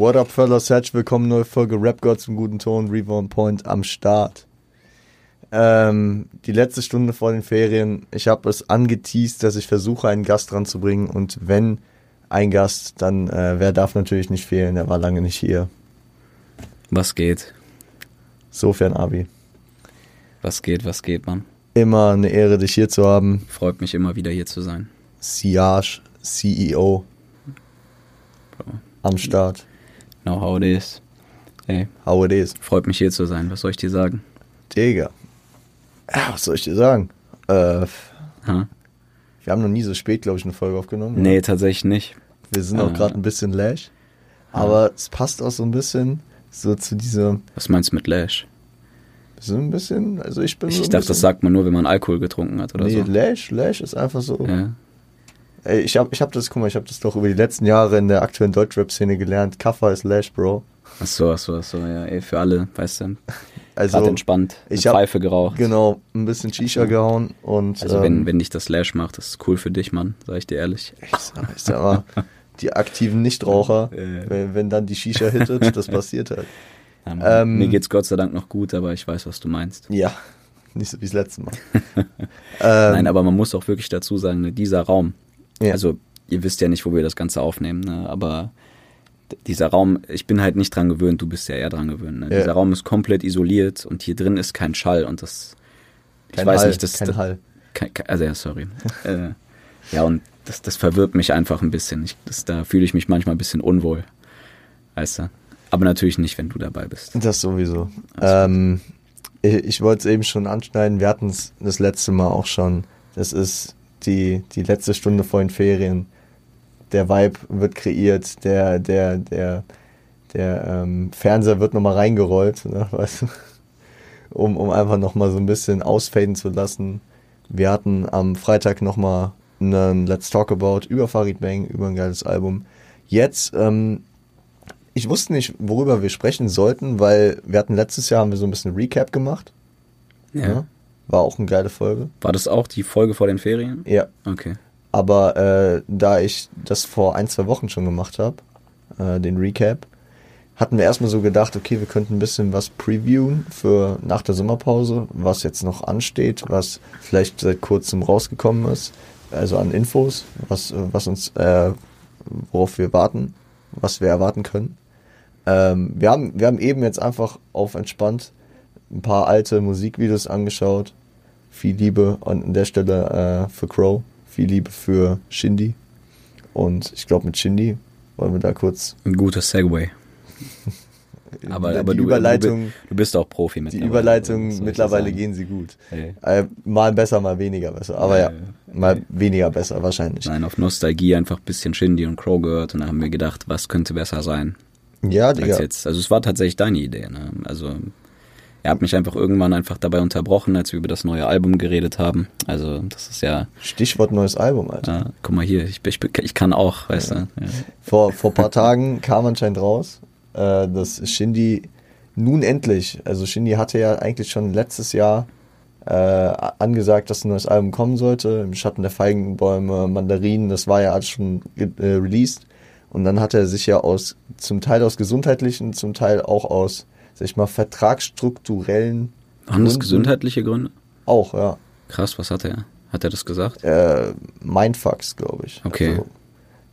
What up, fellas? Herzlich willkommen, neue Folge Rap God zum guten Ton, Reborn Point am Start. Ähm, die letzte Stunde vor den Ferien. Ich habe es angeteased, dass ich versuche, einen Gast ranzubringen. Und wenn ein Gast, dann äh, wer darf natürlich nicht fehlen. Er war lange nicht hier. Was geht? Sofern Abi. Was geht, was geht, Mann? Immer eine Ehre, dich hier zu haben. Freut mich immer wieder hier zu sein. Siage, CEO. Bro. Am Start. Know how it is. Hey, How it is. freut mich hier zu sein. Was soll ich dir sagen? Digga. Ja, was soll ich dir sagen? Äh, Ha? wir haben noch nie so spät, glaube ich, eine Folge aufgenommen. Nee, tatsächlich nicht. Wir sind auch Äh. gerade ein bisschen lash. Aber es passt auch so ein bisschen so zu diesem. Was meinst du mit Lash? So ein bisschen. Also ich bin Ich so dachte, das sagt man nur, wenn man Alkohol getrunken hat oder Nee, so. Lash, Lash ist einfach so. Ja. Ey, ich hab, ich hab das, guck mal, ich hab das doch über die letzten Jahre in der aktuellen Deutschrap-Szene gelernt. Kaffer ist Lash, Bro. Ach so, ach so, ach so, ja, ey, für alle, weißt du, Also, gerade entspannt, ich hab- Pfeife geraucht. genau, ein bisschen Shisha gehauen und. Also ähm, wenn, wenn dich das Lash macht, das ist cool für dich, Mann, sag ich dir ehrlich. Ich sag, ich sag mal, die aktiven Nichtraucher, wenn, wenn dann die Shisha hittet, das passiert halt. Ja, Mann, Ähm, Mir geht's Gott sei Dank noch gut, aber ich weiß, was du meinst. Ja, nicht so wie das letzte Mal. ähm, Nein, aber man muss auch wirklich dazu sagen, ne, dieser Raum, Ja. also ihr wisst ja nicht, wo wir das Ganze aufnehmen, ne, aber dieser Raum, ich bin halt nicht dran gewöhnt, du bist ja eher dran gewöhnt. Ne? Ja. Dieser Raum ist komplett isoliert und hier drin ist kein Schall und das, kein ich weiß Hall, nicht, das, kein das Hall. kein, also ja, sorry. äh, ja, und das, das verwirrt mich einfach ein bisschen. Ich, das, da fühle ich mich manchmal ein bisschen unwohl. Weißt du? Aber natürlich nicht, wenn du dabei bist. Das sowieso. Ähm, ich ich wollte es eben schon anschneiden, wir hatten es das letzte Mal auch schon. Das ist die, die letzte Stunde vor den Ferien. Der Vibe wird kreiert, der, der, der, der ähm, Fernseher wird nochmal reingerollt, ne, weißt du? um, um einfach nochmal so ein bisschen ausfaden zu lassen. Wir hatten am Freitag nochmal einen Let's Talk About über Farid Bang, über ein geiles Album. Jetzt, ähm, ich wusste nicht, worüber wir sprechen sollten, weil wir hatten letztes Jahr haben wir so ein bisschen Recap gemacht. Ja. War auch eine geile Folge. War das auch die Folge vor den Ferien? Ja. Okay. Aber äh, da ich das vor ein, zwei Wochen schon gemacht habe, äh, den Recap, hatten wir erstmal so gedacht, okay, wir könnten ein bisschen was previewen für nach der Sommerpause, was jetzt noch ansteht, was vielleicht seit kurzem rausgekommen ist, also an Infos, was, was uns, äh, worauf wir warten, was wir erwarten können. Ähm, wir, haben, wir haben eben jetzt einfach auf entspannt ein paar alte Musikvideos angeschaut. Viel Liebe an der Stelle äh, für Crow, viel Liebe für Shindy. Und ich glaube, mit Shindy wollen wir da kurz Ein guter Segway. Aber, die aber du, Überleitung, du, bist auch Profi die mittlerweile. Überleitung was soll ich mittlerweile gehen sie gut. Hey. Äh, mal besser, mal weniger besser. Aber ja, Ja, mal weniger besser wahrscheinlich. Nein, auf Nostalgie einfach ein bisschen Shindy und Crow gehört und dann haben wir gedacht, was könnte besser sein Ja, als Digga. jetzt. Also es war tatsächlich deine Idee. Ne? Also er hat mich einfach irgendwann einfach dabei unterbrochen, als wir über das neue Album geredet haben. Also das ist ja, Stichwort neues Album, Alter. äh, guck mal hier, ich, ich, ich kann auch, weißt du. Ja. Vor, vor paar Tagen kam anscheinend raus, äh, dass Shindy nun endlich, also Shindy hatte ja eigentlich schon letztes Jahr äh, angesagt, dass ein neues Album kommen sollte, im Schatten der Feigenbäume, Mandarinen, das war ja alles schon äh, released. Und dann hat er sich ja aus, zum Teil aus gesundheitlichen, zum Teil auch aus, sag ich mal, vertragsstrukturellen Waren das gesundheitliche Gründe? Auch, ja. Krass, was hat er? Hat er das gesagt? Äh, Mindfucks, glaube ich. Okay. Also,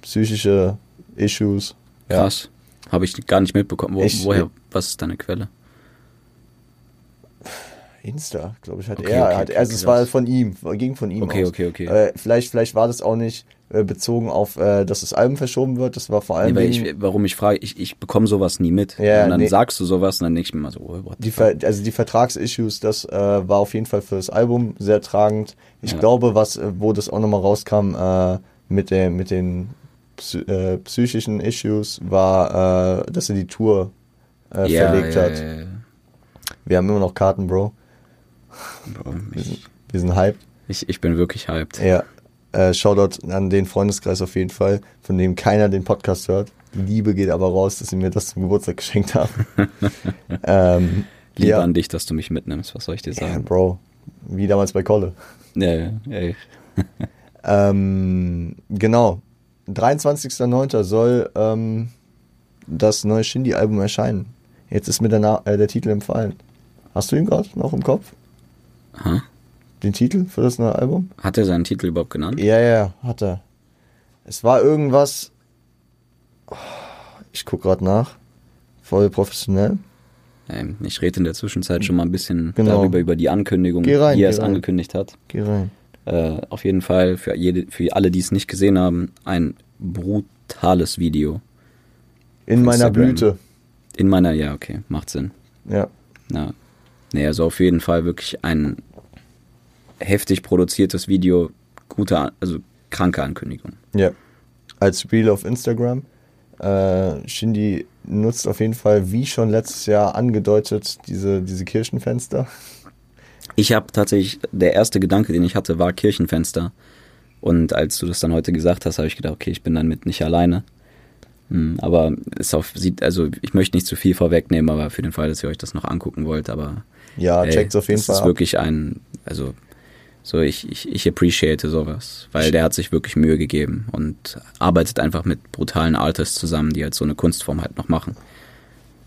psychische Issues. Ja. Krass. Habe ich gar nicht mitbekommen. Wo, Ich- woher, was ist deine Quelle? Insta, glaube ich, hat Okay, er. okay, hat, okay, also es krass. war von ihm, ging von ihm Okay, aus. okay, okay. Äh, vielleicht, vielleicht war das auch nicht bezogen auf, äh, dass das Album verschoben wird. Das war vor Nee, allem wegen ich, warum ich frage, ich, ich bekomme sowas nie mit. Ja, und dann nee. sagst du sowas und dann denke ich mir mal so, oh, what die? Ver also die Vertragsissues. Das äh, war auf jeden Fall für das Album sehr tragend. Ich Ja. glaube, was, äh, wo das auch nochmal rauskam äh, mit der, mit den psy äh, psychischen Issues, war, äh, dass er die Tour äh, Ja, verlegt ja, hat. ja, ja. Wir haben immer noch Karten, Bro. Bro, Wir sind, wir sind hyped. ich, ich bin wirklich hyped. Ja. Äh, Shoutout an den Freundeskreis auf jeden Fall, von dem keiner den Podcast hört. Liebe geht aber raus, dass sie mir das zum Geburtstag geschenkt haben. ähm, Liebe ja. an dich, dass du mich mitnimmst, was soll ich dir ja, sagen? Bro. Wie damals bei Kolle. Ja, ja, ja. Ähm, genau. 23.09. soll ähm, das neue Shindy-Album erscheinen. Jetzt ist mir der, Na äh, der Titel empfallen. Hast du ihn gerade noch im Kopf? Ha? Den Titel für das neue Album? Hat er seinen Titel überhaupt genannt? Ja, ja, hat er. Es war irgendwas. Oh, Ich guck gerade nach. Voll professionell. Ich rede in der Zwischenzeit schon mal ein bisschen Genau. darüber, über die Ankündigung, rein, wie er es rein. angekündigt hat. Geh rein. Äh, auf jeden Fall für, jede, für alle, die es nicht gesehen haben, ein brutales Video. In meiner Instagram. Blüte. In meiner, ja, okay, macht Sinn. Ja. Ja. Nee, also auf jeden Fall wirklich ein heftig produziertes Video, gute, also kranke Ankündigung. Ja. Als Reel auf Instagram. Äh, Shindy nutzt auf jeden Fall, wie schon letztes Jahr angedeutet, diese, diese Kirchenfenster. Ich habe tatsächlich, der erste Gedanke, den ich hatte, war Kirchenfenster. Und als du das dann heute gesagt hast, habe ich gedacht, okay, ich bin damit nicht alleine. Hm, aber es auf, sieht, also ich möchte nicht zu viel vorwegnehmen, aber für den Fall, dass ihr euch das noch angucken wollt, aber Ja, ey, checkt's auf jeden das Fall ist ab. wirklich ein, also so ich, ich, ich appreciate sowas, weil der hat sich wirklich Mühe gegeben und arbeitet einfach mit brutalen Artists zusammen, die halt so eine Kunstform halt noch machen.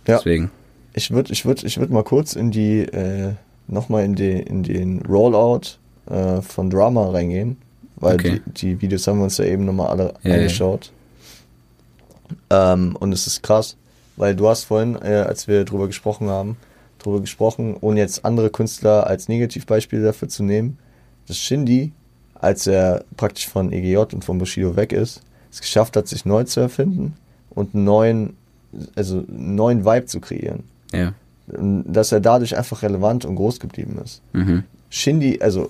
Ja. Deswegen, Ich würde ich würd, ich würd mal kurz in die, äh, nochmal in, die, in den Rollout äh, von Drama reingehen, weil Okay. die, die Videos haben wir uns ja eben nochmal alle Ja, ja. angeschaut. Ähm, und es ist krass, weil du hast vorhin, äh, als wir drüber gesprochen haben, drüber gesprochen, ohne jetzt andere Künstler als Negativbeispiel dafür zu nehmen, dass Shindy, als er praktisch von EGJ und von Bushido weg ist, es geschafft hat, sich neu zu erfinden und einen neuen, also einen neuen Vibe zu kreieren ja. dass er dadurch einfach relevant und groß geblieben ist. Mhm. Shindy, also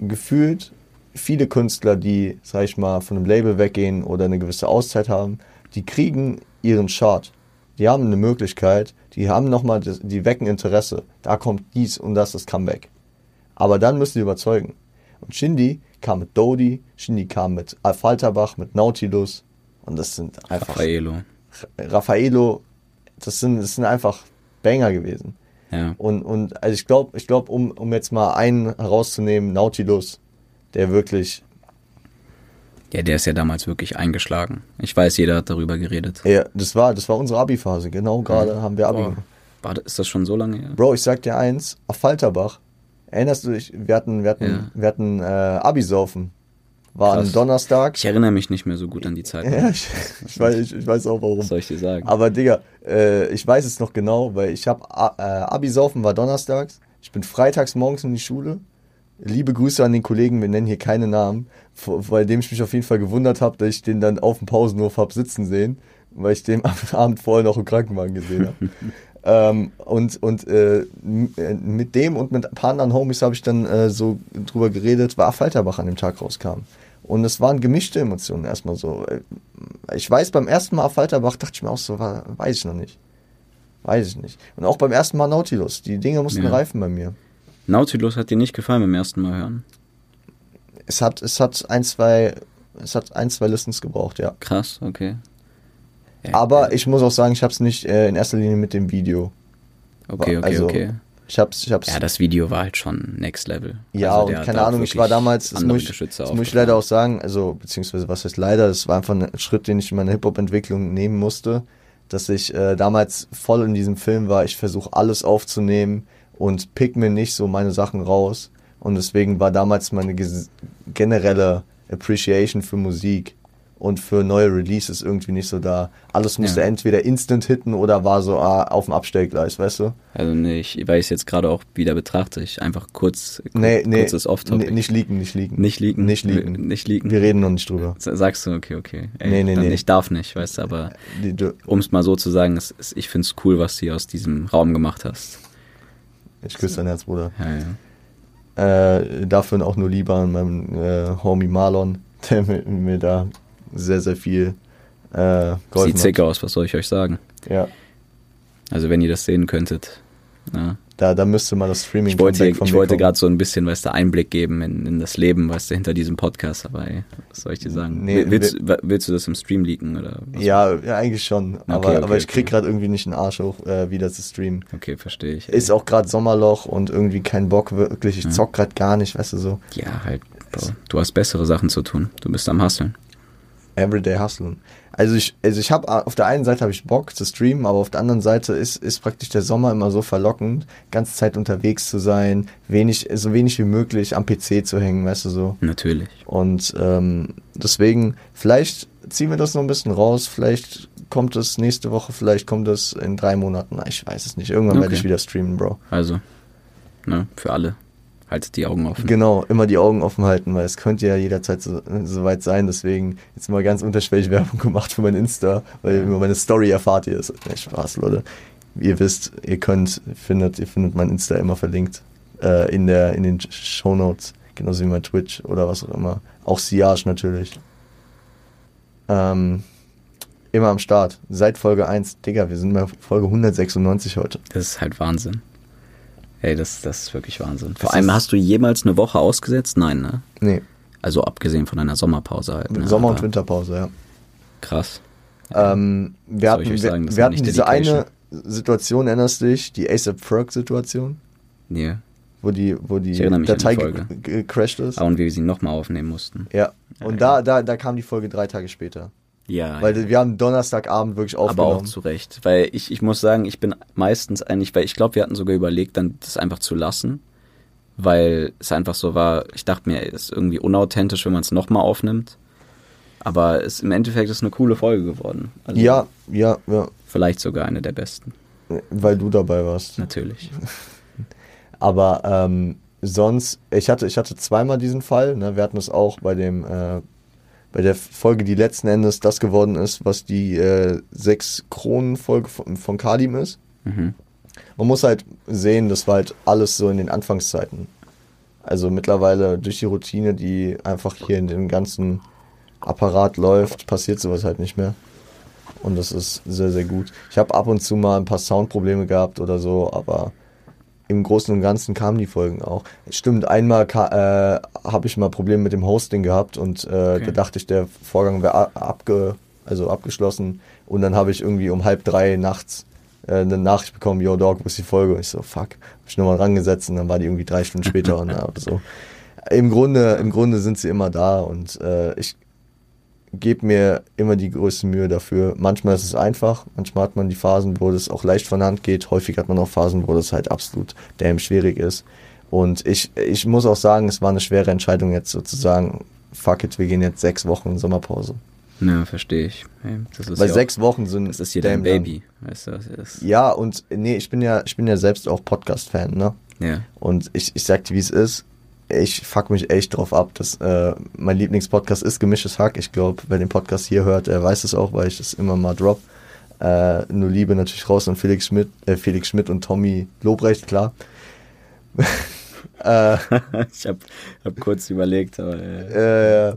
gefühlt viele Künstler, die, sag ich mal, von einem Label weggehen oder eine gewisse Auszeit haben, die kriegen ihren Chart. Die haben eine Möglichkeit, die haben nochmal, die wecken Interesse. Da kommt dies und das, das Comeback. Aber dann müssen die überzeugen. Und Shindy kam mit Dodi, Shindy kam mit Alfalterbach, mit Nautilus. Und das sind einfach Raffaello. Raffaello, das sind, das sind einfach Banger gewesen. Ja. Und, und also ich glaube, ich glaub, um, um jetzt mal einen herauszunehmen, Nautilus, der wirklich, Ja, der ist ja damals wirklich eingeschlagen. Ich weiß, jeder hat darüber geredet. ja, das war, das war unsere Abi-Phase. Genau gerade haben wir Abi. Boah, gemacht. war, ist das schon so lange her? Bro, ich sag dir eins, auf Falterbach, erinnerst du dich, wir hatten, wir hatten, Ja. wir hatten äh, Abi-Saufen. War Krass. am Donnerstag. Ich erinnere mich nicht mehr so gut an die Zeit. ja, ich, ich, weiß, ich, ich weiß auch warum. Was soll ich dir sagen? Aber Digga, äh, ich weiß es noch genau, weil ich habe äh, Abi-Saufen war donnerstags. Ich bin freitags morgens in die Schule. Liebe Grüße an den Kollegen, wir nennen hier keine Namen, bei dem ich mich auf jeden Fall gewundert habe, dass ich den dann auf dem Pausenhof hab sitzen sehen, weil ich den am Abend vorher noch im Krankenwagen gesehen habe. ähm, und und äh, äh, mit dem und mit ein paar anderen Homies habe ich dann äh, so drüber geredet, weil Falterbach an dem Tag rauskam. Und es waren gemischte Emotionen erstmal so. Äh, Ich weiß, beim ersten Mal Falterbach dachte ich mir auch so, war, weiß ich noch nicht. Weiß ich nicht. Und auch beim ersten Mal Nautilus. Die Dinge mussten Ja. reifen bei mir. Nautilus hat dir nicht gefallen beim ersten Mal hören. Es hat, es hat ein, zwei, es hat ein, zwei Listens gebraucht, ja. Krass, okay. Ja, Aber ich muss auch sagen, ich habe es nicht äh, in erster Linie mit dem Video. Okay, okay, also, okay. Ich hab's, ich hab's. Ja, das Video war halt schon next level. Ja, Also und keine Ahnung, ich war damals, das muss, ich, das muss ich leider auch sagen, also, beziehungsweise was heißt leider, das war einfach ein Schritt, den ich in meiner Hip-Hop-Entwicklung nehmen musste, dass ich äh, damals voll in diesem Film war, ich versuche alles aufzunehmen und pick mir nicht so meine Sachen raus und deswegen war damals meine generelle Appreciation für Musik und für neue Releases irgendwie nicht so da. Alles musste Ja. entweder instant hitten oder war so ah, auf dem Abstellgleis, weißt du? Also nee, ich, weil ich es jetzt gerade auch wieder betrachte, ich einfach kurz, kur- Nee, nee, kurzes Off-Topic. nee, nicht liegen, nicht liegen. Nicht liegen? Nicht liegen. Nicht liegen? Wir reden noch nicht drüber. Sagst du, okay, okay. Ey, Nee, nee, nee. Ich darf nicht, weißt du, aber um es mal so zu sagen, es, es, ich find's cool, was du hier aus diesem Raum gemacht hast. ich küsse dein Herz, Bruder. Ja, ja. Äh, dafür auch nur lieber an meinem äh, Homie Marlon, der mir, mir da sehr, sehr viel äh, Sieht sick aus, was soll ich euch sagen? hat. Ja, Also wenn ihr das sehen könntet. Ja. da, da müsste man das Streaming Ich wollte, ich wollte gerade so ein bisschen, weißt du, Einblick geben in, in das Leben, weißt du, hinter diesem Podcast, aber ey, was soll ich dir sagen? Nee, Will- willst, willst du das im Stream leaken oder? Ja, ja, eigentlich schon. Aber, okay, aber ich okay. krieg gerade irgendwie nicht einen Arsch hoch, äh, wieder zu streamen. Okay, verstehe ich. Ist auch gerade Sommerloch und irgendwie kein Bock wirklich. Ich Mhm. zock gerade gar nicht, weißt du so. Ja, halt, Bro. Du hast bessere Sachen zu tun. Du bist am Hasseln. Everyday Hustlen. Also ich, also ich habe auf der einen Seite habe ich Bock zu streamen, aber auf der anderen Seite ist, ist praktisch der Sommer immer so verlockend, ganze Zeit unterwegs zu sein, wenig, so wenig wie möglich am PC zu hängen, weißt du so. Natürlich. Und ähm, deswegen, vielleicht ziehen wir das noch ein bisschen raus, vielleicht kommt es nächste Woche, vielleicht kommt es in drei Monaten. Ich weiß es nicht. Irgendwann Okay. werde ich wieder streamen, Bro. Also, ne, für alle. Haltet die Augen offen. Genau, immer die Augen offen halten, weil es könnte ja jederzeit so, so weit sein. Deswegen jetzt mal ganz unterschwellig Werbung gemacht für mein Insta, weil über meine Story erfahrt ihr es. Nee, Spaß, Leute. Ihr wisst, ihr könnt, findet, ihr findet mein Insta immer verlinkt äh, in der in den Show Notes, genauso wie mein Twitch oder was auch immer. Auch Siage natürlich. Ähm, immer am Start. Seit Folge 1. Digga, wir sind bei Folge 196 heute. Das ist halt Wahnsinn. Ey, das, das ist wirklich Wahnsinn. Vor Das allem, hast du jemals eine Woche ausgesetzt? Nein, ne? Nee, Also abgesehen von einer Sommerpause halt. Ne? Sommer- und Aber Winterpause, ja. Krass. Ähm, wir hatten, wir, sagen, wir nenne hatten diese eine. Situation, erinnerst du dich? Die ASAP Ferg-Situation, Nee. wo die, wo die Datei gecrashed ist. Aber und wie wir sie nochmal aufnehmen mussten. Ja. Und da, da, da kam die Folge drei Tage später. Ja. Weil ja. wir haben Donnerstagabend wirklich aber aufgenommen. auch zu Recht. Weil ich, ich muss sagen, ich bin meistens eigentlich, weil ich glaube, wir hatten sogar überlegt, dann das einfach zu lassen. Weil es einfach so war, ich dachte mir, es ist irgendwie unauthentisch, wenn man es nochmal aufnimmt. Aber es, im Endeffekt ist es eine coole Folge geworden. Also ja, ja, ja. Vielleicht sogar eine der besten. Weil du dabei warst. Natürlich. Aber ähm, sonst, ich hatte, ich hatte zweimal diesen Fall. Ne? Wir hatten es auch bei dem, äh, bei der Folge, die letzten Endes das geworden ist, was die äh, sechs Kronen-Folge von, von Kadim ist. Mhm. Man muss halt sehen, das war halt alles so in den Anfangszeiten. Also mittlerweile durch die Routine, die einfach hier in dem ganzen Apparat läuft, passiert sowas halt nicht mehr. Und das ist sehr, sehr gut. Ich habe ab und zu mal ein paar Soundprobleme gehabt oder so, aber im Großen und Ganzen kamen die Folgen auch. Stimmt, einmal äh, habe ich mal Probleme mit dem Hosting gehabt und äh, Okay. da dachte ich, der Vorgang wäre abge also abgeschlossen. Und dann habe ich irgendwie um halb drei nachts äh, eine Nachricht bekommen, yo Dog, wo ist die Folge? Und ich so, fuck. Hab ich nochmal rangesetzt und dann war die irgendwie drei Stunden später und, oder so. Im Grunde, im Grunde sind sie immer da und äh, ich gebe mir immer die größte Mühe dafür. Manchmal ist es einfach, manchmal hat man die Phasen, wo das auch leicht von der Hand geht. Häufig hat man auch Phasen, wo das halt absolut damn schwierig ist. Und ich, ich muss auch sagen, es war eine schwere Entscheidung jetzt sozusagen, fuck it, wir gehen jetzt sechs Wochen in Sommerpause. Ja, verstehe ich. Weil ja sechs Wochen sind auch, das ist hier dein. Baby. Weißt du, Ja, und nee, ich bin ja, ich bin ja selbst auch Podcast-Fan, ne? ja. Und ich, ich sag dir, wie es ist. Ich fuck mich echt drauf ab, dass äh, mein Lieblingspodcast ist Gemischtes Hack. Ich glaube, wer den Podcast hier hört, er weiß es auch, weil ich das immer mal drop. Äh, nur Liebe natürlich raus an Felix Schmidt, äh, Felix Schmidt und Tommy Lobrecht, klar. äh, ich habe hab kurz überlegt, aber äh,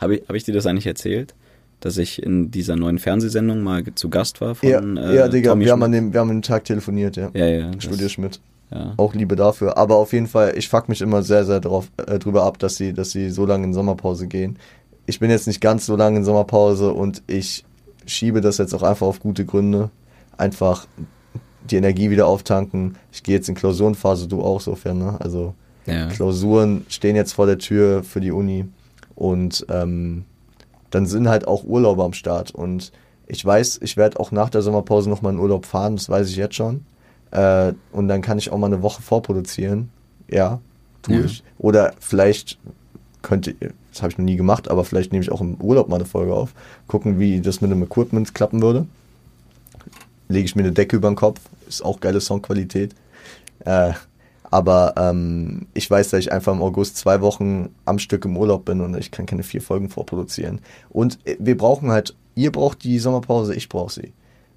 habe ich, hab ich dir das eigentlich erzählt? Dass ich in dieser neuen Fernsehsendung mal zu Gast war von ja, äh, ja, Digga, Tommy wir haben, an dem, wir haben an dem Tag telefoniert, ja. Ja, ja. Studio Schmidt. Ja. Auch Liebe dafür. Aber auf jeden Fall, ich fuck mich immer sehr, sehr drauf, äh, drüber ab, dass sie, dass sie so lange in Sommerpause gehen. Ich bin jetzt nicht ganz so lange in Sommerpause und ich schiebe das jetzt auch einfach auf gute Gründe. Einfach die Energie wieder auftanken. Ich gehe jetzt in Klausurenphase, du auch sofern, ne? Also ja. Klausuren stehen jetzt vor der Tür für die Uni und ähm, dann sind halt auch Urlaube am Start und ich weiß, ich werde auch nach der Sommerpause nochmal in Urlaub fahren, das weiß ich jetzt schon. Äh, und dann kann ich auch mal eine Woche vorproduzieren. Ja, tue Ja. ich. Oder vielleicht könnte, das habe ich noch nie gemacht, aber vielleicht nehme ich auch im Urlaub mal eine Folge auf. Gucken, wie das mit dem Equipment klappen würde. Lege ich mir eine Decke über den Kopf, ist auch geile Soundqualität. Äh, aber ähm, ich weiß, dass ich einfach im August zwei Wochen am Stück im Urlaub bin und ich kann keine vier Folgen vorproduzieren. Und äh, wir brauchen halt, ihr braucht die Sommerpause, ich brauche sie.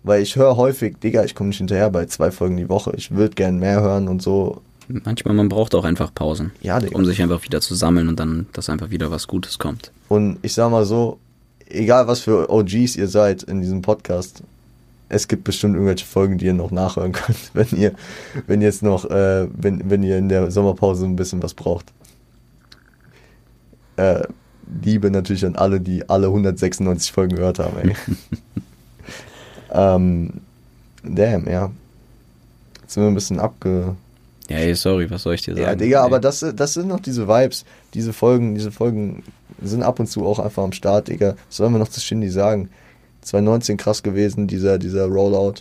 Weil ich höre häufig, Digga, ich komme nicht hinterher bei zwei Folgen die Woche. Ich würde gern mehr hören und so. Manchmal, man braucht auch einfach Pausen. Ja, Digga. Um sich einfach wieder zu sammeln und dann, dass einfach wieder was Gutes kommt. Und ich sag mal so, egal was für OGs ihr seid in diesem Podcast, es gibt bestimmt irgendwelche Folgen, die ihr noch nachhören könnt, wenn ihr, wenn jetzt noch, äh, wenn, wenn ihr in der Sommerpause ein bisschen was braucht. Äh, Liebe natürlich an alle, die alle 196 Folgen gehört haben, ey. ähm, damn, ja. Jetzt sind wir ein bisschen abge, Ja, ey, sorry, was soll ich dir sagen? Ja, Digga, Ey. aber das, das sind noch diese Vibes. Diese Folgen, diese Folgen sind ab und zu auch einfach am Start, Digga. Was sollen wir noch zu Shindy sagen? 2019 krass gewesen, dieser, dieser Rollout.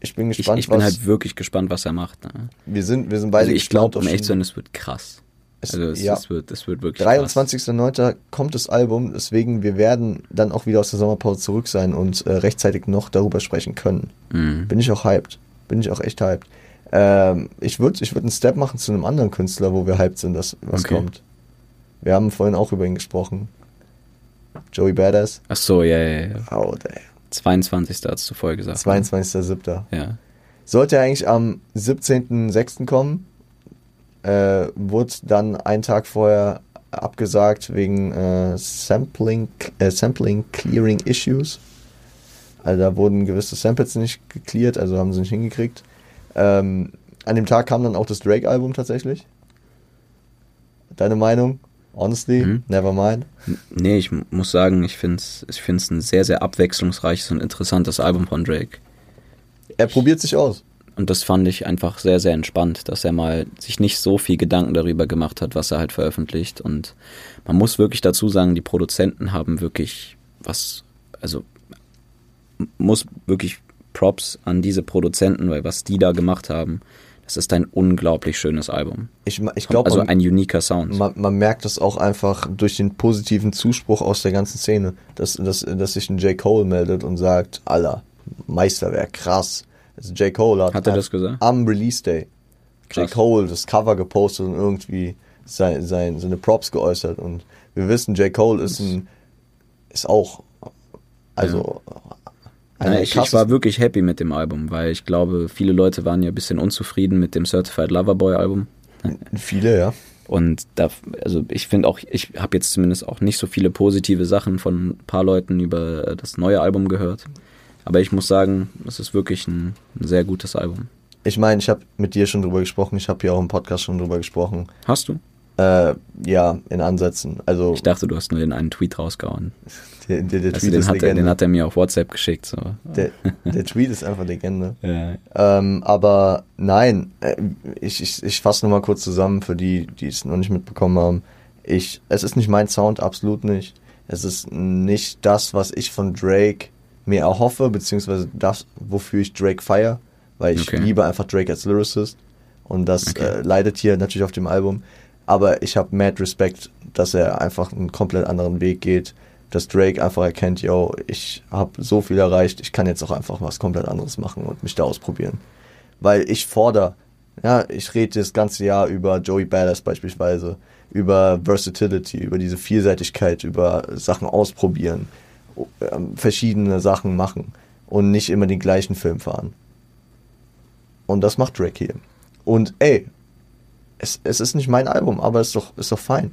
Ich bin ich, gespannt, ich bin was. halt wirklich gespannt, was er macht. Ne? wir, sind, wir sind beide Also ich glaube, um echt zu sein, es wird krass. Es- Also es, ja. es, wird, es wird wirklich krass. 23.09. kommt das Album, deswegen wir werden dann auch wieder aus der Sommerpause zurück sein und äh, rechtzeitig noch darüber sprechen können. Mhm. Bin ich auch hyped. Bin ich auch echt hyped. Ähm, ich würde ich würd einen Step machen zu einem anderen Künstler, wo wir hyped sind, dass was Okay. kommt. Wir haben vorhin auch über ihn gesprochen. Joey Badass. Ach so, ja, ja, ja. Oh, ey. 22. hast du vorher gesagt. ne? 22.07. Ja. Sollte er eigentlich am 17.06. kommen, äh, wurde dann einen Tag vorher abgesagt wegen äh, Sampling, äh, Sampling Clearing Issues. Also da wurden gewisse Samples nicht gecleared, also haben sie nicht hingekriegt. Ähm, an dem Tag kam dann auch das Drake-Album tatsächlich. Deine Meinung? Honestly? Mhm. Never mind. Nee, ich mu- muss sagen, ich finde es ich find's ein sehr, sehr abwechslungsreiches und interessantes Album von Drake. Er probiert sich aus. Und das fand ich einfach sehr, sehr entspannt, dass er mal sich nicht so viel Gedanken darüber gemacht hat, was er halt veröffentlicht. Und man muss wirklich dazu sagen, die Produzenten haben wirklich was, also muss wirklich Props an diese Produzenten, weil was die da gemacht haben, das ist ein unglaublich schönes Album. Ich, ich glaube, Also man, ein uniker Sound. man, man merkt das auch einfach durch den positiven Zuspruch aus der ganzen Szene, dass, dass, dass sich ein J. Cole meldet und sagt, Alter, Meisterwerk, krass. Also J. Cole hat, Hat er das gesagt? am Release Day J. Krass. Cole das Cover gepostet und irgendwie sein, sein, seine Props geäußert und wir wissen, J. Cole ist ein ist auch also Ja, ich, ich krasses- war wirklich happy mit dem Album, weil ich glaube, viele Leute waren ja ein bisschen unzufrieden mit dem Certified Lover Boy Album. viele, ja. Und da, also ich finde auch, ich habe jetzt zumindest auch nicht so viele positive Sachen von ein paar Leuten über das neue Album gehört. Aber ich muss sagen, es ist wirklich ein, ein sehr gutes Album. Ich meine, ich habe mit dir schon drüber gesprochen, ich habe hier auch im Podcast schon drüber gesprochen. Hast du? Äh, ja, in Ansätzen. Also Ich dachte, du hast nur den einen Tweet rausgehauen. der, der, der Also Tweet den, ist hat er, Legende. den hat er mir auf WhatsApp geschickt. So. der, der Tweet ist einfach Legende. ja. Ähm, aber nein, äh, ich, ich, ich fasse nochmal kurz zusammen für die, die es noch nicht mitbekommen haben. Ich, es ist nicht mein Sound, absolut nicht. Es ist nicht das, was ich von Drake mir erhoffe, beziehungsweise das, wofür ich Drake feier, weil ich Okay. liebe einfach Drake als Lyricist und das Okay. äh, leidet hier natürlich auf dem Album. Aber ich habe mad Respekt, dass er einfach einen komplett anderen Weg geht, dass Drake einfach erkennt, yo, ich habe so viel erreicht, ich kann jetzt auch einfach was komplett anderes machen und mich da ausprobieren. Weil ich fordere, ja, ich rede das ganze Jahr über Joey Badass beispielsweise, über Versatility, über diese Vielseitigkeit, über Sachen ausprobieren, verschiedene Sachen machen und nicht immer den gleichen Film fahren. Und das macht Drake hier. Und ey, es, es ist nicht mein Album, aber es ist doch, ist doch fein.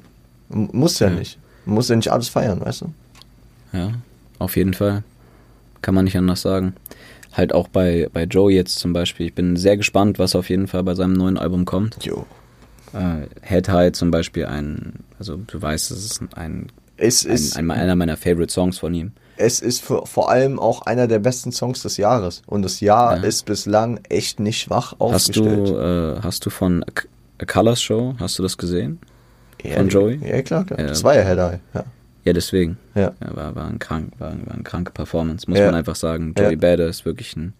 Muss ja, Ja. nicht. Muss ja nicht alles feiern, weißt du? Ja, auf jeden Fall. Kann man nicht anders sagen. Halt auch bei, bei Joe jetzt zum Beispiel. Ich bin sehr gespannt, was auf jeden Fall bei seinem neuen Album kommt. Jo. Äh, Head High zum Beispiel ein, also du weißt, es ist ein, Es ein, ist, ein, einer meiner Favorite Songs von ihm. es ist für, vor allem auch einer der besten Songs des Jahres. Und das Jahr Ja. ist bislang echt nicht schwach Hast du, aufgestellt. äh, hast du von A, Colors Show, hast du das gesehen? ja, von Joey? Ja, klar. klar. Ja. Das war ja Head Eye. Ja. Ja, deswegen. Ja. Ja, war, war, ein krank, war, war eine kranke Performance, muss man einfach sagen. Joey. Bada ist wirklich ein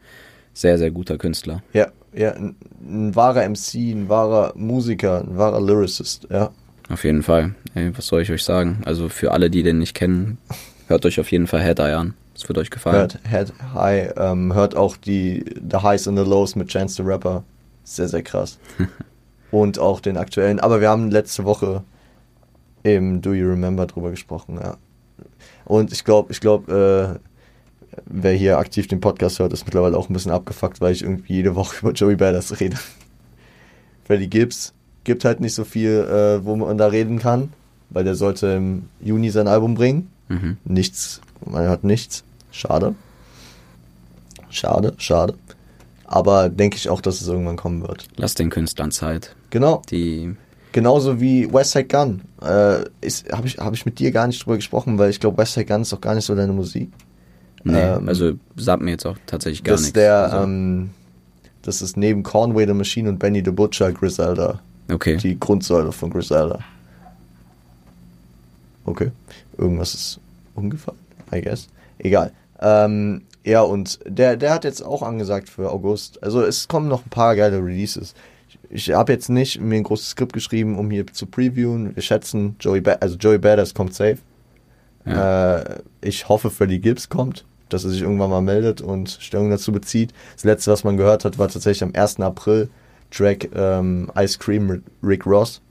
sehr, sehr guter Künstler. Ja, ja ein, ein wahrer MC, ein wahrer Musiker, ein wahrer Lyricist. Ja. Auf jeden Fall. Ey, was soll ich euch sagen? Also für alle, die den nicht kennen, hört euch auf jeden Fall Head Eye an. Es wird euch gefallen. Hört Head High, ähm, hört auch die The Highs and the Lows mit Chance the Rapper. Sehr, sehr krass. Und auch den aktuellen. Aber wir haben letzte Woche im Do You Remember drüber gesprochen, ja. Und ich glaube, ich glaube, äh, wer hier aktiv den Podcast hört, ist mittlerweile auch ein bisschen abgefuckt, weil ich irgendwie jede Woche über Joey Badass rede. Freddie Gibbs gibt halt nicht so viel, äh, wo man da reden kann, weil der sollte im Juni sein Album bringen. Mhm. Nichts, man hört nichts. Schade. Schade, schade. Aber denke ich auch, dass es irgendwann kommen wird. Lass den Künstlern Zeit. Genau. Die, Genauso wie Westside Gun. Äh, Habe ich, hab ich mit dir gar nicht drüber gesprochen, weil ich glaube, Westside Gun ist doch gar nicht so deine Musik. nee, Ähm, also sagt mir jetzt auch tatsächlich gar nichts. der, also, ähm, Das ist neben Conway the Machine und Benny the Butcher Griselda. Okay. Die Grundsäule von Griselda. Okay. Irgendwas ist umgefallen, I guess. Egal. Ähm, ja, und der, der hat jetzt auch angesagt für August. Also es kommen noch ein paar geile Releases. Ich, ich habe jetzt nicht mir ein großes Skript geschrieben, um hier zu previewen. Wir schätzen, Joey, ba also Joey Badass kommt safe. Ja. Äh, ich hoffe, Freddie Gibbs kommt, dass er sich irgendwann mal meldet und Stellung dazu bezieht. Das letzte, was man gehört hat, war tatsächlich am 1. April Track ähm, Ice Cream mit Rick Ross.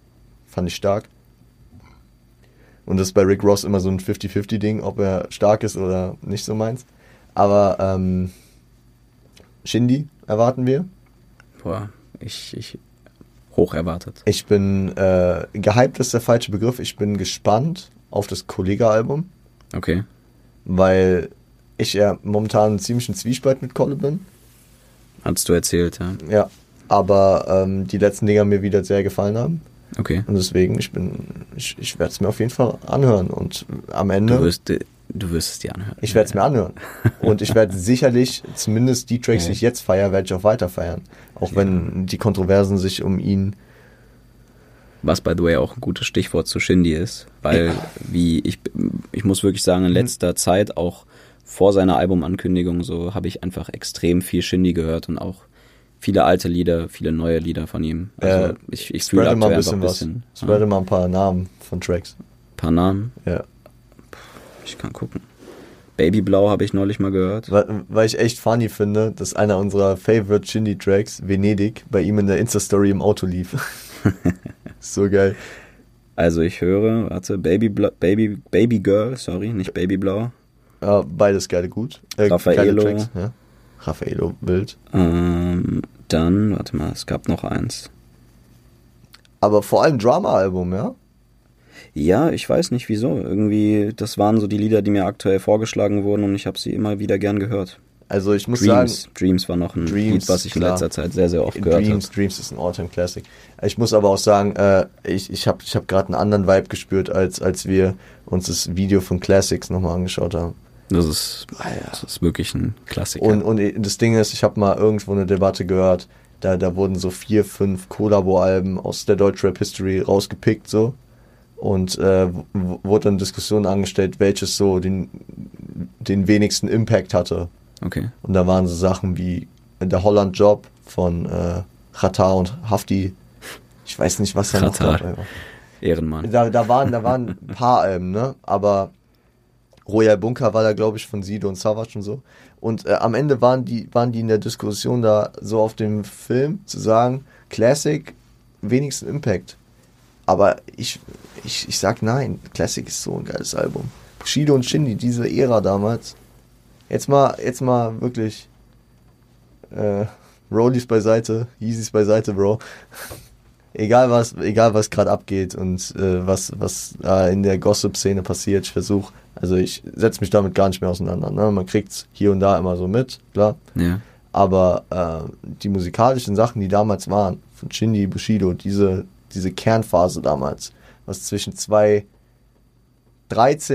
Fand ich stark. Und das ist bei Rick Ross immer so ein 50-50-Ding, ob er stark ist oder nicht so meins. Aber ähm, Shindy erwarten wir. Boah, ich, ich hoch erwartet. Ich bin äh, gehypt ist der falsche Begriff. Ich bin gespannt auf das Kollega-Album, Okay. weil ich ja momentan einen ziemlichen Zwiespalt mit Kolle bin. Hattest du erzählt, ja. Ja. Aber ähm, die letzten Dinger mir wieder sehr gefallen haben. Okay. Und deswegen, ich bin, ich, ich werde es mir auf jeden Fall anhören. Und am Ende. Du wirst, du wirst es dir anhören. Ich werde es mir anhören. Und ich werde sicherlich, zumindest die Tracks, die Ja. ich jetzt feiere, werde ich auch weiter feiern. Auch wenn die Kontroversen sich um ihn. Was, by the way, auch ein gutes Stichwort zu Shindy ist, weil, wie ich, ich muss wirklich sagen, in letzter Zeit, auch vor seiner Albumankündigung, so habe ich einfach extrem viel Shindy gehört und auch viele alte Lieder, viele neue Lieder von ihm. Also Äh, ich, ich fühle mal ein bisschen ein was. bisschen. Spreade ja, mal ein paar Namen von Tracks. paar Namen, Ja. ich kann gucken. Babyblau habe ich neulich mal gehört. Weil, weil ich echt funny finde, dass einer unserer Favorite Shindy-Tracks, Venedig, bei ihm in der Insta-Story im Auto lief. so geil. Also ich höre, warte, Baby, Baby, Baby Girl, sorry, nicht Babyblau. Ja, beides geile gut. Äh, Raffaello. geile Tracks, ja. Raffaello, wild. Ähm, dann, warte mal, es gab noch eins. Aber vor allem Drama-Album, ja? Ja, ich weiß nicht wieso. Irgendwie, das waren so die Lieder, die mir aktuell vorgeschlagen wurden und ich habe sie immer wieder gern gehört. Also ich muss Dreams. sagen, Dreams war noch ein Dreams, Lied, was ich klar. in letzter Zeit sehr, sehr oft gehört Dreams, habe. Dreams ist ein All-Time Classic. Ich muss aber auch sagen, äh, ich, ich habe ich hab gerade einen anderen Vibe gespürt, als, als wir uns das Video von Classics nochmal angeschaut haben. Das ist, Ah, ja. das ist wirklich ein Klassiker. Und, und das Ding ist, ich habe mal irgendwo eine Debatte gehört, da, da wurden so vier, fünf Collabo-Alben aus der Deutschrap-History rausgepickt, so. Und äh, wurde dann Diskussion angestellt, welches so den, den wenigsten Impact hatte. okay. Und da waren so Sachen wie der Holland Job von äh, Qatar und Hafti. Ich weiß nicht, was da noch war. Ehrenmann. Da, da, waren, da waren ein paar Alben, ne? Aber Royal Bunker war da, glaube ich, von Sido und Savage und so. Und äh, am Ende waren die, waren die in der Diskussion da so auf dem Film zu sagen, Classic, wenigsten Impact. Aber ich, ich, ich sag nein, Classic ist so ein geiles Album. Bushido und Shindy, diese Ära damals. Jetzt mal, jetzt mal wirklich äh, Rollies beiseite, Yeezys beiseite, Bro. egal was, egal was gerade abgeht und äh, was, was da in der Gossip-Szene passiert, ich versuche, also ich setze mich damit gar nicht mehr auseinander. Ne? Man kriegt's hier und da immer so mit, klar. Ja. Aber äh, die musikalischen Sachen, die damals waren, von Shindy, Bushido, diese, diese Kernphase damals, was zwischen 2013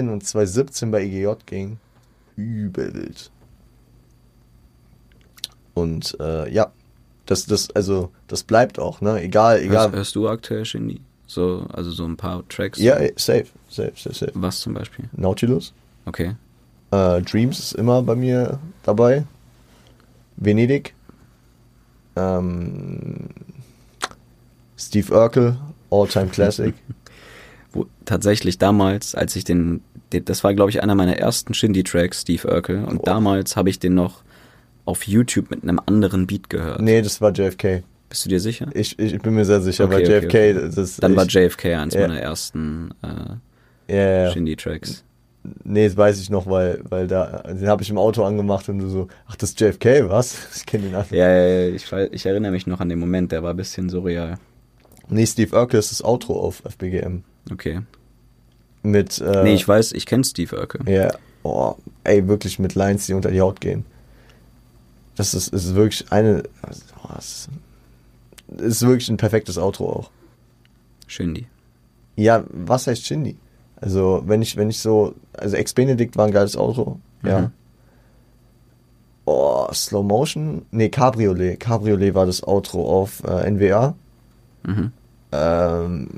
und 2017 bei EGJ ging, übel wild. Und äh, ja, das, das, also, das bleibt auch, ne? Egal, egal. Hörst, hörst du aktuell Shindy? So, also so ein paar Tracks? Ja, eh, safe, safe, safe, safe. Was zum Beispiel? Nautilus. Okay. Äh, Dreams ist immer bei mir dabei. Venedig. Ähm, Steve Urkel, All-Time Classic. Wo, tatsächlich damals, als ich den, den das war glaube ich einer meiner ersten Shindy-Tracks, Steve Urkel, und Boah. damals habe ich den noch auf YouTube mit einem anderen Beat gehört. nee, das war JFK. Bist du dir sicher? Ich, ich, bin mir sehr sicher, Okay, weil okay, JFK, okay. das ist. Dann ich, war JFK eins Ja. meiner ersten äh, ja, ja. Shindy-Tracks. Nee, das weiß ich noch, weil, weil da, den habe ich im Auto angemacht und du so, ach, das ist JFK, was? Ich kenne den anderen. Ja, ja, ja, ich, ich erinnere mich noch an den Moment, der war ein bisschen surreal. Nee, Steve Urkel ist das Outro auf FBGM. Okay. Mit, äh, nee, ich weiß, ich kenne Steve Urkel. Ja, oh, ey, wirklich mit Lines, die unter die Haut gehen. Das ist, ist wirklich eine. Oh, das ist, ist wirklich ein perfektes Outro auch. Shindy. Ja, was heißt Shindy? Also, wenn ich, wenn ich so. Also, Ex-Benedict war ein geiles Outro. Ja. Mhm. Oh, Slow Motion? Nee, Cabriolet. Cabriolet war das Outro auf äh, NWA. Mhm. Ähm,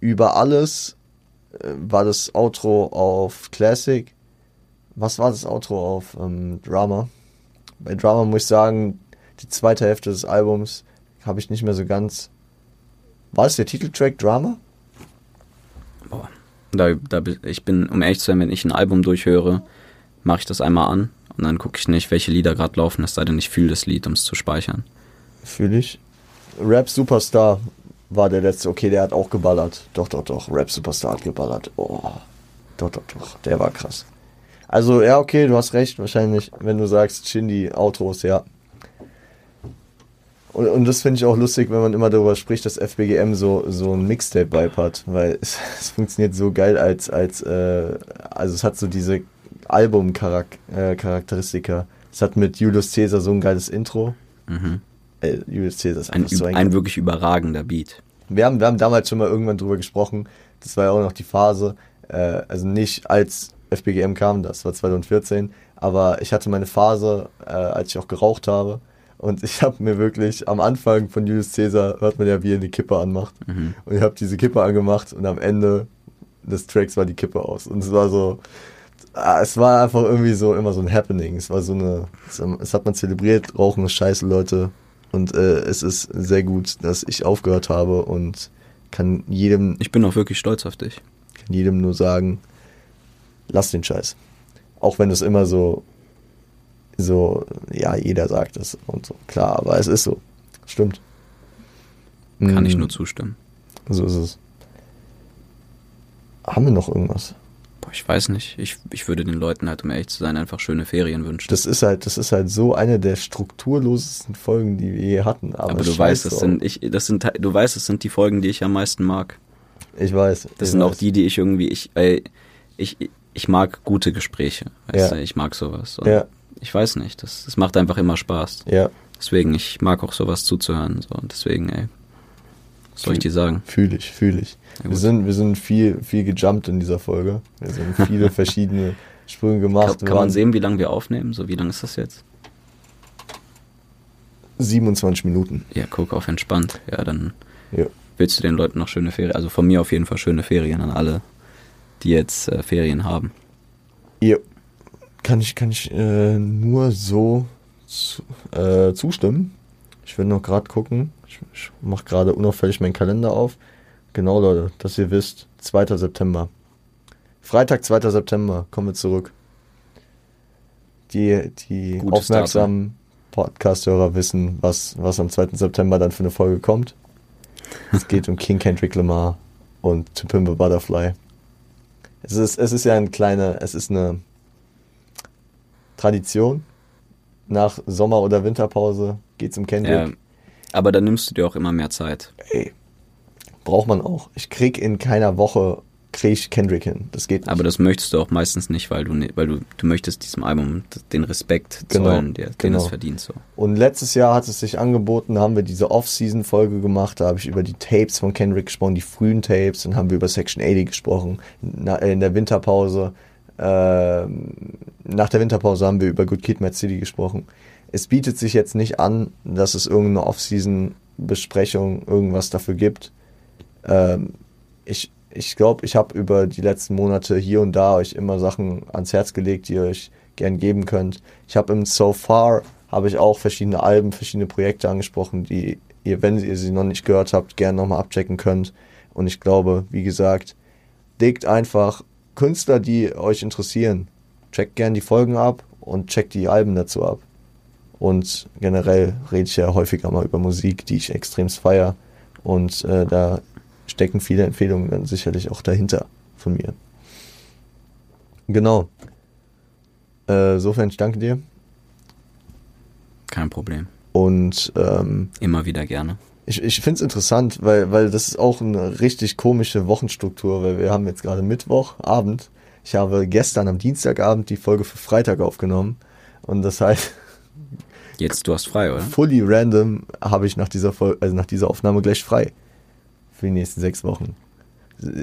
über alles äh, war das Outro auf Classic. Was war das Outro auf ähm, Drama? Bei Drama muss ich sagen, die zweite Hälfte des Albums habe ich nicht mehr so ganz. War es der Titeltrack Drama? Boah. Da, da, ich bin, um ehrlich zu sein, wenn ich ein Album durchhöre, mache ich das einmal an und dann gucke ich nicht, welche Lieder gerade laufen, es sei denn, ich fühle das Lied, um es zu speichern. Fühle ich. Rap Superstar war der letzte. Okay, der hat auch geballert. Doch, doch, doch. Rap Superstar hat geballert. Oh. Doch, doch, doch. Der war krass. Also, ja, okay, du hast recht. Wahrscheinlich, wenn du sagst, Shindy, Autos, ja. Und, und das finde ich auch lustig, wenn man immer darüber spricht, dass FBGM so, so ein Mixtape-Vibe hat. Weil es, es, funktioniert so geil als, als äh, also es hat so diese Album-Charakteristika. Äh, es hat mit Julius Caesar so ein geiles Intro. Mhm. Äh, Julius Caesar ist Ein, so ein, ein wirklich überragender Beat. wir haben, wir haben damals schon mal irgendwann drüber gesprochen. Das war ja auch noch die Phase. Äh, also nicht als FBGM kam, das war 2014. Aber ich hatte meine Phase, äh, als ich auch geraucht habe. Und ich habe mir wirklich am Anfang von Julius Caesar hört man ja, wie er eine Kippe anmacht. Mhm. Und ich habe diese Kippe angemacht und am Ende des Tracks war die Kippe aus. Und es war so, ah, es war einfach irgendwie so immer so ein Happening. Es war so eine, es, es hat man zelebriert, Rauchen ist scheiße, Leute. Und äh, es ist sehr gut, dass ich aufgehört habe und kann jedem, Ich bin auch wirklich stolz auf dich. kann jedem nur sagen, lass den Scheiß. Auch wenn es immer so, so, ja, jeder sagt es und so. Klar, aber es ist so. Stimmt. Kann ich Mm, nur zustimmen. So ist es. Haben wir noch irgendwas? Boah, ich weiß nicht. Ich, ich würde den Leuten halt, um ehrlich zu sein, einfach schöne Ferien wünschen. Das ist halt, das ist halt so eine der strukturlosesten Folgen, die wir je hatten. Aber, Aber du weißt, das sind, ich, das sind, du weißt, das sind die Folgen, die ich am meisten mag. Ich weiß. Das ich sind auch weiß. die, die ich irgendwie, ich, äh, ich, ich mag gute Gespräche. Weißt Ja. du, ich mag sowas. Und Ja, Ich weiß nicht, das, das macht einfach immer Spaß. ja, Deswegen, ich mag auch sowas zuzuhören. So. Und deswegen, ey, was soll ich dir sagen? fühle ich, fühle ich. Ja, wir sind, wir sind viel, viel gejumpt in dieser Folge. Wir sind viele verschiedene Sprünge gemacht. Kann, kann man sehen, wie lange wir aufnehmen? So, wie lange ist das jetzt? 27 Minuten. Ja, guck auf entspannt. Ja, dann Ja. willst du den Leuten noch schöne Ferien. Also von mir auf jeden Fall schöne Ferien an alle, die jetzt äh, Ferien haben. Ja. Kann ich, kann ich äh, nur so zu, äh, zustimmen. Ich will noch gerade gucken. Ich, ich mache gerade unauffällig meinen Kalender auf. Genau, Leute, dass ihr wisst, 2. September. Freitag, 2. September, kommen wir zurück. Die, die Gutes aufmerksamen Podcast-Hörer wissen, was, was am 2. September dann für eine Folge kommt. Es geht um King Kendrick Lamar und To Pimp a Butterfly. Es ist, es ist ja ein kleiner, es ist eine Tradition. Nach Sommer- oder Winterpause geht's um Kendrick. Ja, aber dann nimmst du dir auch immer mehr Zeit. Ey, braucht man auch. Ich krieg in keiner Woche krieg ich Kendrick hin. Das geht nicht. Aber das möchtest du auch meistens nicht, weil du, ne- weil du, du möchtest diesem Album den Respekt Genau, zollen, der, den genau. es verdient. So. Und letztes Jahr hat es sich angeboten, haben wir diese Off-Season-Folge gemacht. Da habe ich über die Tapes von Kendrick gesprochen, die frühen Tapes. Dann haben wir über Section 80 gesprochen. Äh, in der Winterpause, ähm, nach der Winterpause haben wir über Good Kid, Mad City gesprochen. Es bietet sich jetzt nicht an, dass es irgendeine Off-Season-Besprechung, irgendwas dafür gibt. Ähm, ich ich glaube, ich habe über die letzten Monate hier und da euch immer Sachen ans Herz gelegt, die ihr euch gern geben könnt. Ich habe im So Far habe ich auch verschiedene Alben, verschiedene Projekte angesprochen, die ihr, wenn ihr sie noch nicht gehört habt, gerne nochmal abchecken könnt. Und ich glaube, wie gesagt, legt einfach Künstler, die euch interessieren. Checkt gern die Folgen ab und checkt die Alben dazu ab. Und generell rede ich ja häufiger mal über Musik, die ich extremst feier. Und äh, da stecken viele Empfehlungen dann sicherlich auch dahinter von mir. Genau. Äh, sofern ich danke dir. Kein Problem. Und ähm, Immer wieder gerne. ich, ich finde es interessant, weil, weil das ist auch eine richtig komische Wochenstruktur, weil wir haben jetzt gerade Mittwochabend. Ich habe gestern am Dienstagabend die Folge für Freitag aufgenommen. Und das heißt, Jetzt, du hast frei, oder? fully random habe ich nach dieser Folge, also nach dieser Aufnahme gleich frei. Für die nächsten sechs Wochen.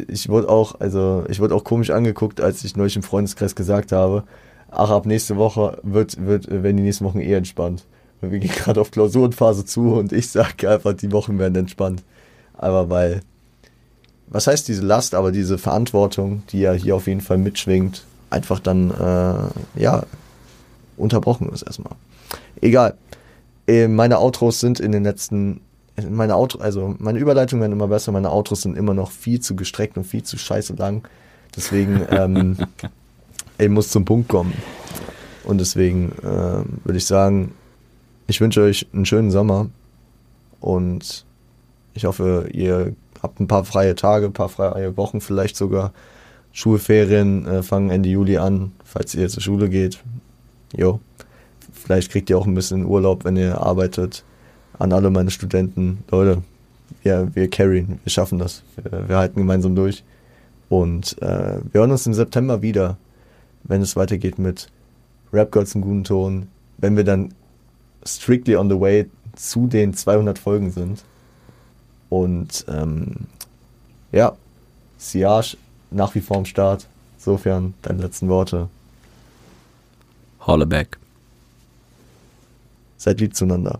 Ich wurde auch, also ich wurde auch komisch angeguckt, als ich neulich im Freundeskreis gesagt habe, ach, ab nächste Woche wird, wird, werden die nächsten Wochen eher entspannt. Wir gehen gerade auf Klausurenphase zu und ich sage einfach, die Wochen werden entspannt. Aber weil, was heißt diese Last, aber diese Verantwortung, die ja hier auf jeden Fall mitschwingt, einfach dann, äh, ja, unterbrochen ist erstmal. Egal. Äh, meine Outros sind in den letzten, meine Outro, also meine Überleitungen werden immer besser, meine Outros sind immer noch viel zu gestreckt und viel zu scheiße lang. Deswegen, ähm, ich muss zum Punkt kommen. Und deswegen äh, würde ich sagen, ich wünsche euch einen schönen Sommer und ich hoffe, ihr habt ein paar freie Tage, ein paar freie Wochen vielleicht sogar. Schulferien äh, fangen Ende Juli an, falls ihr zur Schule geht. Jo. Vielleicht kriegt ihr auch ein bisschen Urlaub, wenn ihr arbeitet. An alle meine Studenten. Leute, wir, wir carryen, wir schaffen das. Wir, wir halten gemeinsam durch. Und äh, wir hören uns im September wieder, wenn es weitergeht mit Rap Gods im guten Ton. Wenn wir dann strictly on the way zu den 200 Folgen sind. Und ähm, ja, Siage nach wie vor am Start. Insofern deine letzten Worte. Hollaback. Seid lieb zueinander.